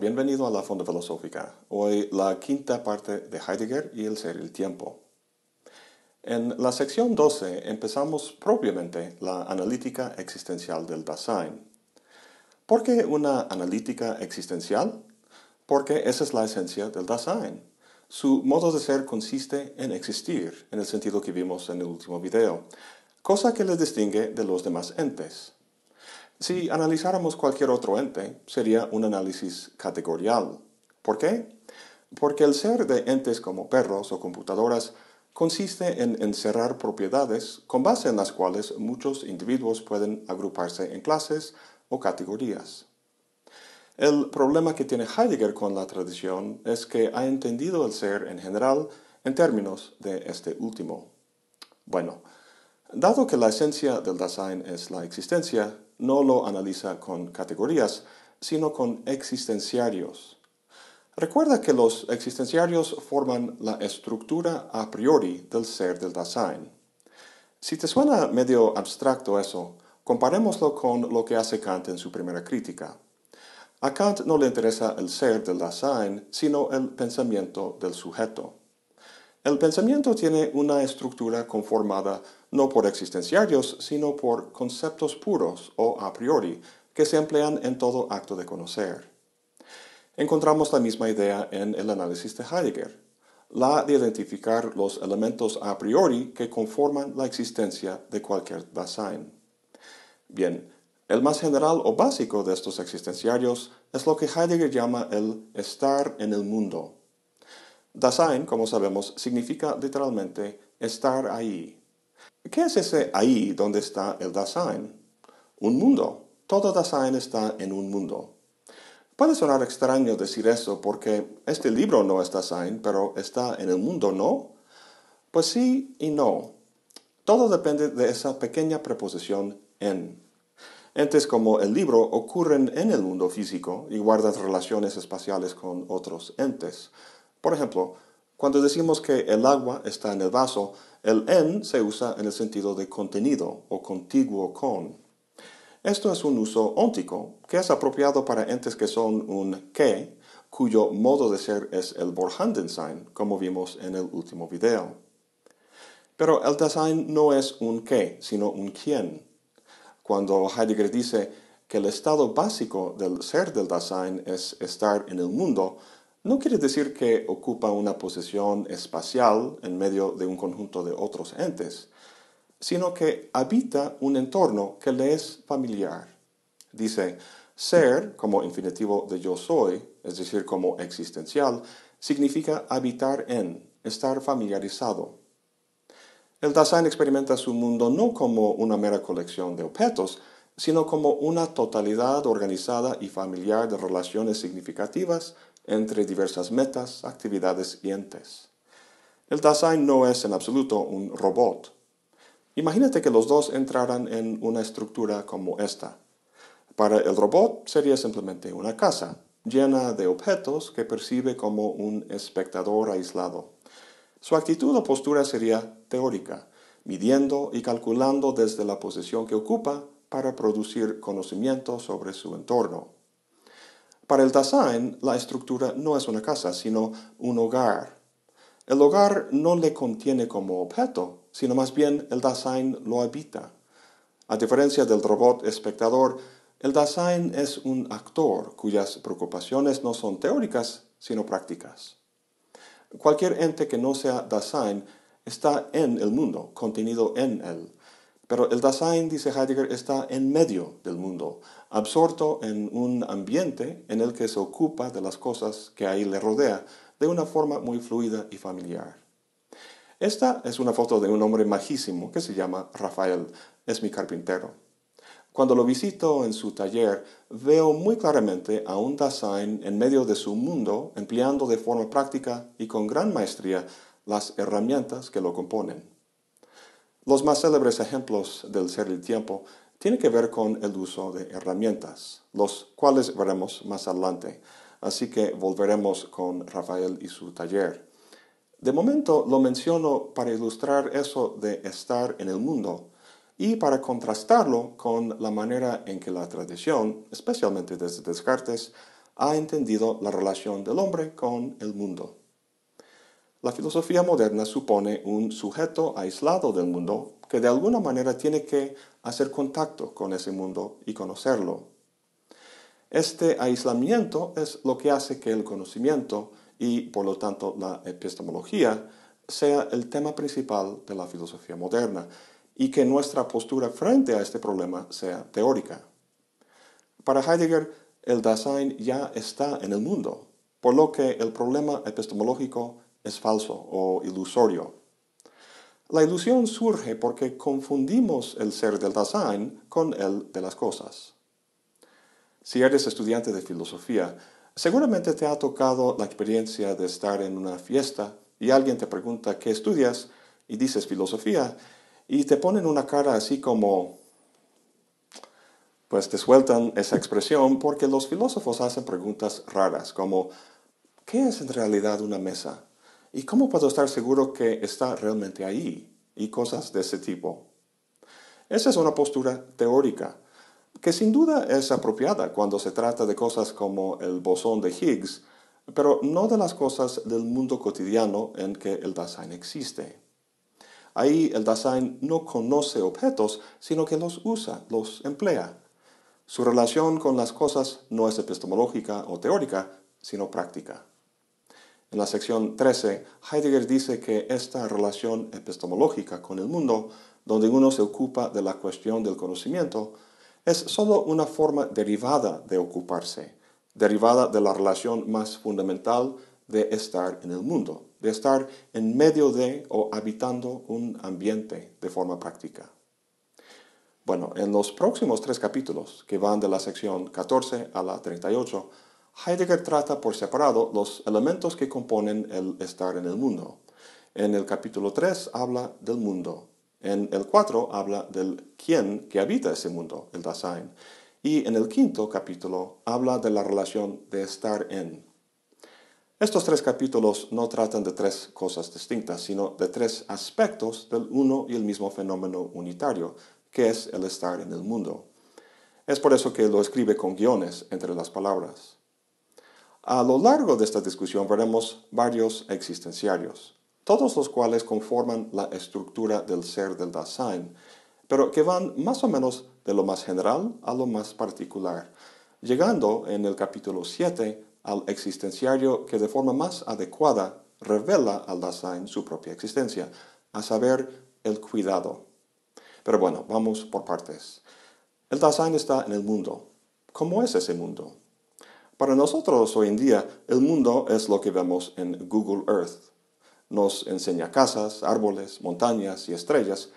Bienvenido a la Fonda Filosófica. Hoy la quinta parte de Heidegger y el ser y el tiempo. En la sección 12 empezamos propiamente la analítica existencial del Dasein. ¿Por qué una analítica existencial? Porque esa es la esencia del Dasein. Su modo de ser consiste en existir, en el sentido que vimos en el último video, cosa que le distingue de los demás entes. Si analizáramos cualquier otro ente, sería un análisis categorial. ¿Por qué? Porque el ser de entes como perros o computadoras consiste en encerrar propiedades con base en las cuales muchos individuos pueden agruparse en clases o categorías. El problema que tiene Heidegger con la tradición es que ha entendido el ser en general en términos de este último. Bueno, dado que la esencia del Dasein es la existencia, no lo analiza con categorías, sino con existenciarios. Recuerda que los existenciarios forman la estructura a priori del ser del Dasein. Si te suena medio abstracto eso, comparémoslo con lo que hace Kant en su primera crítica. A Kant no le interesa el ser del Dasein, sino el pensamiento del sujeto. El pensamiento tiene una estructura conformada no por existenciarios, sino por conceptos puros o a priori que se emplean en todo acto de conocer. Encontramos la misma idea en el análisis de Heidegger, la de identificar los elementos a priori que conforman la existencia de cualquier Dasein. Bien, el más general o básico de estos existenciarios es lo que Heidegger llama el estar en el mundo. Dasein, como sabemos, significa literalmente estar ahí. ¿Qué es ese ahí donde está el Dasein? Un mundo. Todo Dasein está en un mundo. Puede sonar extraño decir eso porque este libro no es Dasein, pero está en el mundo, ¿no? Pues sí y no. Todo depende de esa pequeña preposición en. Entes como el libro ocurren en el mundo físico y guardan relaciones espaciales con otros entes. Por ejemplo, cuando decimos que el agua está en el vaso, el en se usa en el sentido de contenido o contiguo con. Esto es un uso óntico, que es apropiado para entes que son un que, cuyo modo de ser es el Vorhandensein, como vimos en el último video. Pero el Dasein no es un que, sino un quién. Cuando Heidegger dice que el estado básico del ser del Dasein es estar en el mundo, no quiere decir que ocupa una posición espacial en medio de un conjunto de otros entes, sino que habita un entorno que le es familiar. Dice, ser como infinitivo de yo soy, es decir, como existencial, significa habitar en, estar familiarizado. El Dasein experimenta su mundo no como una mera colección de objetos, sino como una totalidad organizada y familiar de relaciones significativas entre diversas metas, actividades y entes. El Dasein no es en absoluto un robot, Imagínate que los dos entraran en una estructura como esta. Para el robot sería simplemente una casa, llena de objetos que percibe como un espectador aislado. Su actitud o postura sería teórica, midiendo y calculando desde la posición que ocupa para producir conocimiento sobre su entorno. Para el Dasein, la estructura no es una casa, sino un hogar. El hogar no le contiene como objeto, sino más bien el Dasein lo habita. A diferencia del robot espectador, el Dasein es un actor cuyas preocupaciones no son teóricas, sino prácticas. Cualquier ente que no sea Dasein está en el mundo, contenido en él. Pero el Dasein, dice Heidegger, está en medio del mundo, absorto en un ambiente en el que se ocupa de las cosas que ahí le rodea, de una forma muy fluida y familiar. Esta es una foto de un hombre majísimo que se llama Rafael, es mi carpintero. Cuando lo visito en su taller, veo muy claramente a un Dasein en medio de su mundo, empleando de forma práctica y con gran maestría las herramientas que lo componen. Los más célebres ejemplos del ser del tiempo tienen que ver con el uso de herramientas, los cuales veremos más adelante. Así que volveremos con Rafael y su taller. De momento lo menciono para ilustrar eso de estar en el mundo y para contrastarlo con la manera en que la tradición, especialmente desde Descartes, ha entendido la relación del hombre con el mundo. La filosofía moderna supone un sujeto aislado del mundo que de alguna manera tiene que hacer contacto con ese mundo y conocerlo. Este aislamiento es lo que hace que el conocimiento y por lo tanto la epistemología sea el tema principal de la filosofía moderna y que nuestra postura frente a este problema sea teórica. Para Heidegger, el Dasein ya está en el mundo, por lo que el problema epistemológico es falso o ilusorio. La ilusión surge porque confundimos el ser del Dasein con el de las cosas. Si eres estudiante de filosofía, seguramente te ha tocado la experiencia de estar en una fiesta y alguien te pregunta qué estudias y dices filosofía y te ponen una cara así como, pues te sueltan esa expresión porque los filósofos hacen preguntas raras como, ¿qué es en realidad una mesa? ¿Y cómo puedo estar seguro que está realmente ahí? Y cosas de ese tipo. Esa es una postura teórica, que sin duda es apropiada cuando se trata de cosas como el bosón de Higgs, pero no de las cosas del mundo cotidiano en que el Dasein existe. Ahí el Dasein no conoce objetos, sino que los usa, los emplea. Su relación con las cosas no es epistemológica o teórica, sino práctica. En la sección 13, Heidegger dice que esta relación epistemológica con el mundo, donde uno se ocupa de la cuestión del conocimiento, es sólo una forma derivada de ocuparse, derivada de la relación más fundamental de estar en el mundo, de estar en medio de o habitando un ambiente de forma práctica. Bueno, en los próximos tres capítulos, que van de la sección 14 a la 38, Heidegger trata por separado los elementos que componen el estar en el mundo. En el capítulo 3 habla del mundo. En el 4 habla del quién que habita ese mundo, el Dasein. Y en el quinto capítulo habla de la relación de estar en. Estos tres capítulos no tratan de tres cosas distintas, sino de tres aspectos del uno y el mismo fenómeno unitario, que es el estar en el mundo. Es por eso que lo escribe con guiones entre las palabras. A lo largo de esta discusión veremos varios existenciarios, todos los cuales conforman la estructura del ser del Dasein, pero que van más o menos de lo más general a lo más particular, llegando en el capítulo 7 al existenciario que de forma más adecuada revela al Dasein su propia existencia, a saber, el cuidado. Pero bueno, vamos por partes. El Dasein está en el mundo. ¿Cómo es ese mundo? Para nosotros hoy en día, el mundo es lo que vemos en Google Earth. Nos enseña casas, árboles, montañas y estrellas,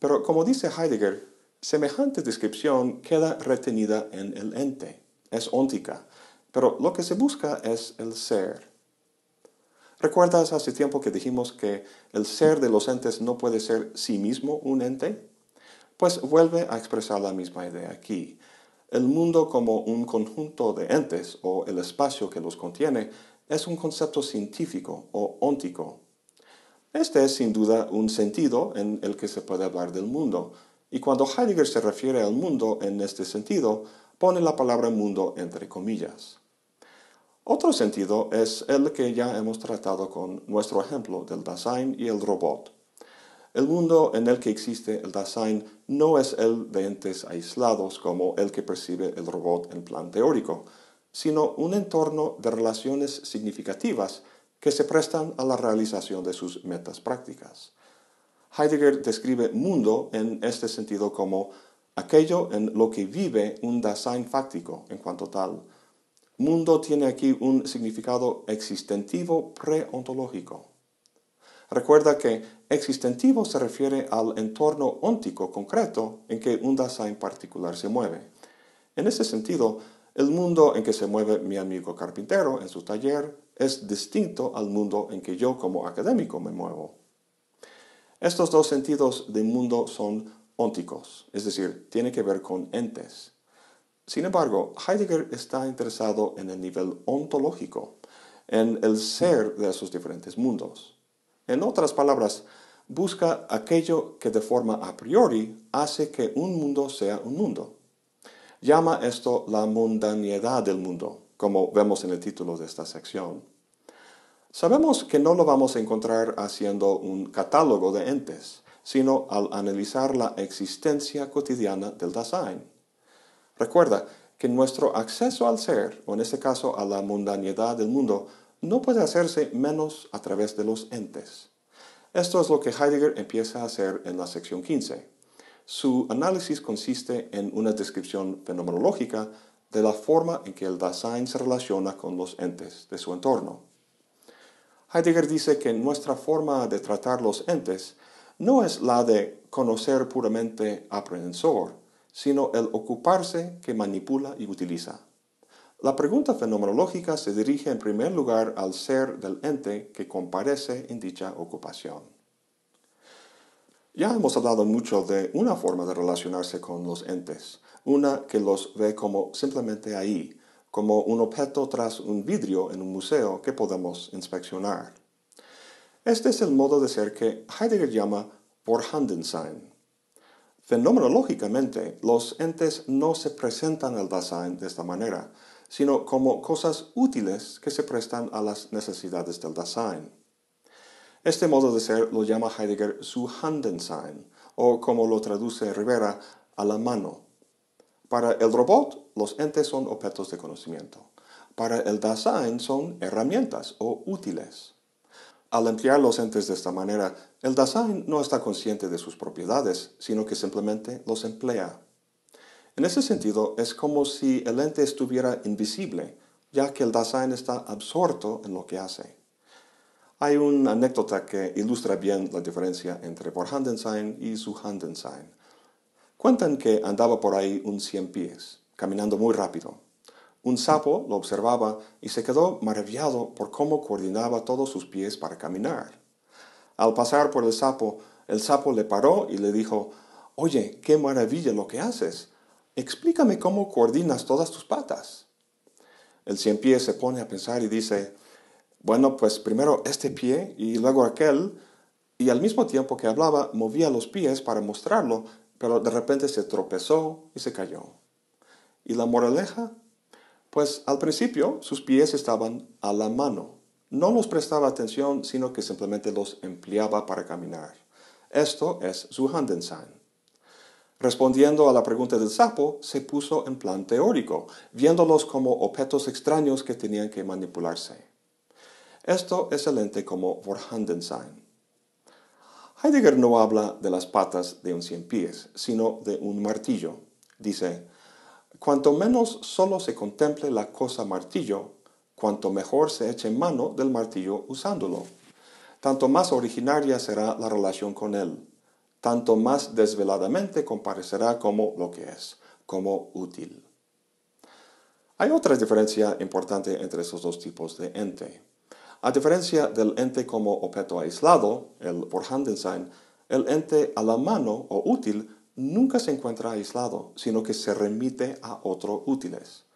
pero como dice Heidegger, semejante descripción queda retenida en el ente, es óntica, pero lo que se busca es el ser. ¿Recuerdas hace tiempo que dijimos que el ser de los entes no puede ser sí mismo un ente? Pues vuelve a expresar la misma idea aquí. El mundo como un conjunto de entes o el espacio que los contiene es un concepto científico o óntico, este es sin duda un sentido en el que se puede hablar del mundo, y cuando Heidegger se refiere al mundo en este sentido, pone la palabra mundo entre comillas. Otro sentido es el que ya hemos tratado con nuestro ejemplo del Dasein y el robot. El mundo en el que existe el Dasein no es el de entes aislados como el que percibe el robot en plan teórico, sino un entorno de relaciones significativas que se prestan a la realización de sus metas prácticas. Heidegger describe mundo en este sentido como aquello en lo que vive un Dasein fáctico en cuanto tal. Mundo tiene aquí un significado existentivo preontológico. Recuerda que existentivo se refiere al entorno óntico concreto en que un Dasein particular se mueve. En ese sentido, el mundo en que se mueve mi amigo carpintero en su taller es distinto al mundo en que yo como académico me muevo. Estos dos sentidos de mundo son ónticos, es decir, tiene que ver con entes. Sin embargo, Heidegger está interesado en el nivel ontológico, en el ser de esos diferentes mundos. En otras palabras, busca aquello que de forma a priori hace que un mundo sea un mundo. Llama esto la mundanidad del mundo, como vemos en el título de esta sección. Sabemos que no lo vamos a encontrar haciendo un catálogo de entes, sino al analizar la existencia cotidiana del Dasein. Recuerda que nuestro acceso al ser, o en este caso a la mundanidad del mundo, no puede hacerse menos a través de los entes. Esto es lo que Heidegger empieza a hacer en la sección 15. Su análisis consiste en una descripción fenomenológica de la forma en que el Dasein se relaciona con los entes de su entorno. Heidegger dice que nuestra forma de tratar los entes no es la de conocer puramente aprehensor, sino el ocuparse que manipula y utiliza. La pregunta fenomenológica se dirige en primer lugar al ser del ente que comparece en dicha ocupación. Ya hemos hablado mucho de una forma de relacionarse con los entes, una que los ve como simplemente ahí, como un objeto tras un vidrio en un museo que podemos inspeccionar. Este es el modo de ser que Heidegger llama Vorhandensein. Fenomenológicamente, los entes no se presentan al Dasein de esta manera, sino como cosas útiles que se prestan a las necesidades del Dasein. Este modo de ser lo llama Heidegger su Handensein, o como lo traduce Rivera, a la mano. Para el robot, los entes son objetos de conocimiento. Para el Dasein son herramientas o útiles. Al emplear los entes de esta manera, el Dasein no está consciente de sus propiedades, sino que simplemente los emplea. En ese sentido, es como si el ente estuviera invisible, ya que el Dasein está absorto en lo que hace. Hay una anécdota que ilustra bien la diferencia entre Vorhandensein y su Handensein. Cuentan que andaba por ahí un cien pies, caminando muy rápido. Un sapo lo observaba y se quedó maravillado por cómo coordinaba todos sus pies para caminar. Al pasar por el sapo, el sapo le paró y le dijo, Oye, qué maravilla lo que haces. Explícame cómo coordinas todas tus patas. El cien pies se pone a pensar y dice, bueno, pues primero este pie y luego aquel, y al mismo tiempo que hablaba movía los pies para mostrarlo, pero de repente se tropezó y se cayó. ¿Y la moraleja? Pues al principio sus pies estaban a la mano. No los prestaba atención, sino que simplemente los empleaba para caminar. Esto es su Handensein. Respondiendo a la pregunta del sapo, se puso en plan teórico, viéndolos como objetos extraños que tenían que manipularse. Esto es el ente como Vorhandensein. Heidegger no habla de las patas de un cien pies, sino de un martillo. Dice, cuanto menos solo se contemple la cosa martillo, cuanto mejor se eche mano del martillo usándolo, tanto más originaria será la relación con él, tanto más desveladamente comparecerá como lo que es, como útil. Hay otra diferencia importante entre esos dos tipos de ente. A diferencia del ente como objeto aislado, el Vorhandensein, el ente a la mano o útil nunca se encuentra aislado, sino que se remite a otros útiles.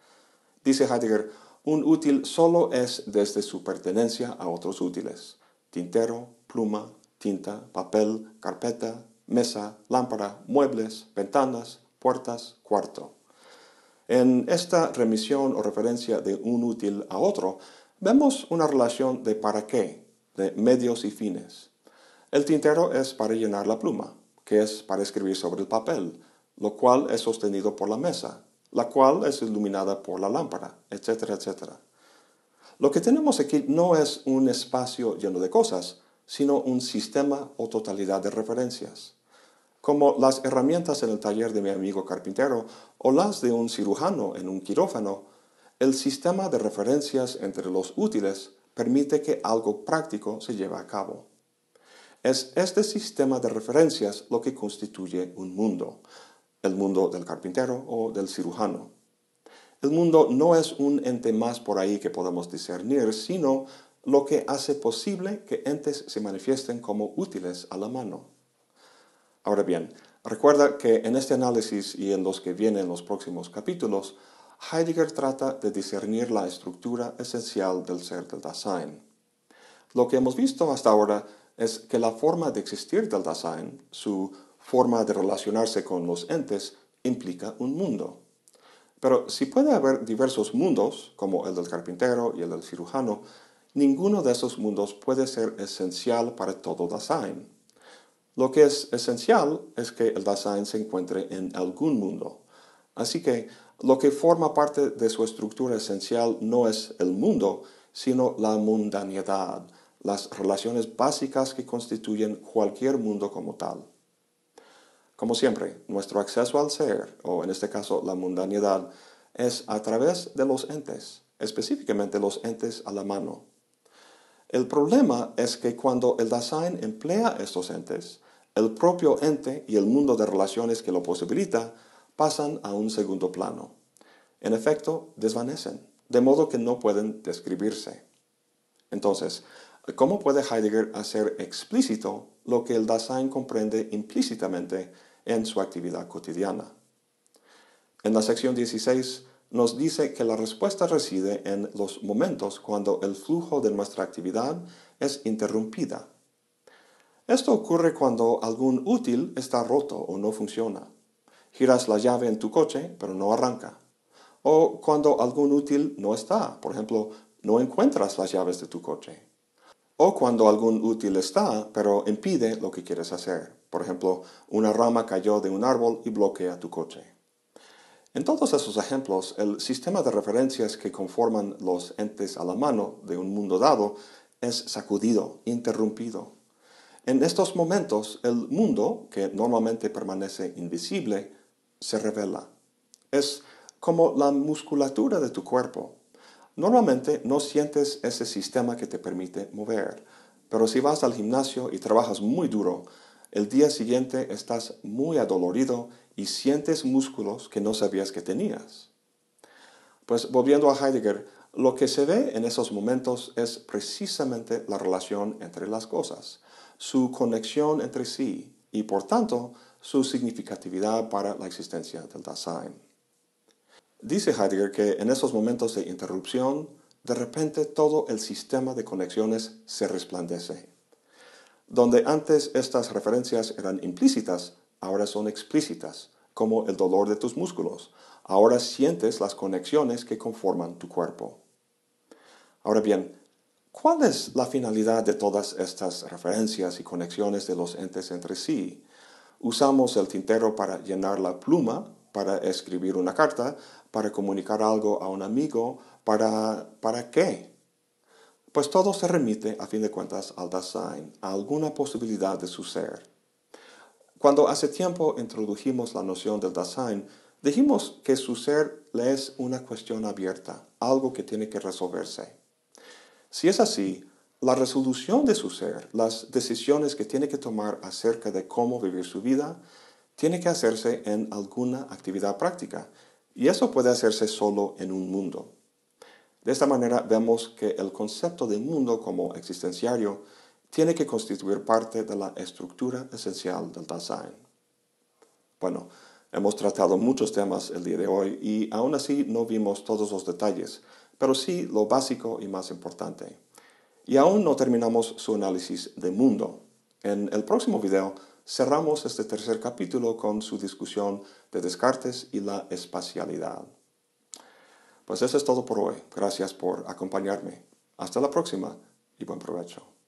Dice Heidegger, un útil solo es desde su pertenencia a otros útiles. Tintero, pluma, tinta, papel, carpeta, mesa, lámpara, muebles, ventanas, puertas, cuarto. En esta remisión o referencia de un útil a otro, Vemos una relación de para qué, de medios y fines. El tintero es para llenar la pluma, que es para escribir sobre el papel, lo cual es sostenido por la mesa, la cual es iluminada por la lámpara, etcétera, etcétera. Lo que tenemos aquí no es un espacio lleno de cosas, sino un sistema o totalidad de referencias. Como las herramientas en el taller de mi amigo carpintero o las de un cirujano en un quirófano, el sistema de referencias entre los útiles permite que algo práctico se lleve a cabo. Es este sistema de referencias lo que constituye un mundo, el mundo del carpintero o del cirujano. El mundo no es un ente más por ahí que podemos discernir, sino lo que hace posible que entes se manifiesten como útiles a la mano. Ahora bien, recuerda que en este análisis y en los que vienen los próximos capítulos, Heidegger trata de discernir la estructura esencial del ser del Dasein. Lo que hemos visto hasta ahora es que la forma de existir del Dasein, su forma de relacionarse con los entes, implica un mundo. Pero si puede haber diversos mundos, como el del carpintero y el del cirujano, ninguno de esos mundos puede ser esencial para todo Dasein. Lo que es esencial es que el Dasein se encuentre en algún mundo. Así que lo que forma parte de su estructura esencial no es el mundo, sino la mundanidad, las relaciones básicas que constituyen cualquier mundo como tal. Como siempre, nuestro acceso al ser, o en este caso la mundanidad, es a través de los entes, específicamente los entes a la mano. El problema es que cuando el Dasein emplea estos entes, el propio ente y el mundo de relaciones que lo posibilita pasan a un segundo plano. En efecto, desvanecen, de modo que no pueden describirse. Entonces, ¿cómo puede Heidegger hacer explícito lo que el Dasein comprende implícitamente en su actividad cotidiana? En la sección 16 nos dice que la respuesta reside en los momentos cuando el flujo de nuestra actividad es interrumpida. Esto ocurre cuando algún útil está roto o no funciona. Giras la llave en tu coche, pero no arranca. O cuando algún útil no está, por ejemplo, no encuentras las llaves de tu coche. O cuando algún útil está, pero impide lo que quieres hacer. Por ejemplo, una rama cayó de un árbol y bloquea tu coche. En todos esos ejemplos, el sistema de referencias que conforman los entes a la mano de un mundo dado es sacudido, interrumpido. En estos momentos, el mundo, que normalmente permanece invisible, se revela. Es como la musculatura de tu cuerpo. Normalmente no sientes ese sistema que te permite mover, pero si vas al gimnasio y trabajas muy duro, el día siguiente estás muy adolorido y sientes músculos que no sabías que tenías. Pues volviendo a Heidegger, lo que se ve en esos momentos es precisamente la relación entre las cosas, su conexión entre sí y por tanto su significatividad para la existencia del Dasein. Dice Heidegger que en esos momentos de interrupción, de repente todo el sistema de conexiones se resplandece. Donde antes estas referencias eran implícitas, ahora son explícitas, como el dolor de tus músculos. Ahora sientes las conexiones que conforman tu cuerpo. Ahora bien, ¿cuál es la finalidad de todas estas referencias y conexiones de los entes entre sí? Usamos el tintero para llenar la pluma, para escribir una carta, para comunicar algo a un amigo, para... ¿para qué? Pues todo se remite, a fin de cuentas, al Dasein, a alguna posibilidad de su ser. Cuando hace tiempo introdujimos la noción del Dasein, dijimos que su ser le es una cuestión abierta, algo que tiene que resolverse. Si es así, la resolución de su ser, las decisiones que tiene que tomar acerca de cómo vivir su vida, tiene que hacerse en alguna actividad práctica, y eso puede hacerse solo en un mundo. De esta manera vemos que el concepto de mundo como existenciario tiene que constituir parte de la estructura esencial del Dasein. Bueno, hemos tratado muchos temas el día de hoy y aún así no vimos todos los detalles, pero sí lo básico y más importante. Y aún no terminamos su análisis de mundo. En el próximo video cerramos este tercer capítulo con su discusión de Descartes y la espacialidad. Pues eso es todo por hoy. Gracias por acompañarme. Hasta la próxima y buen provecho.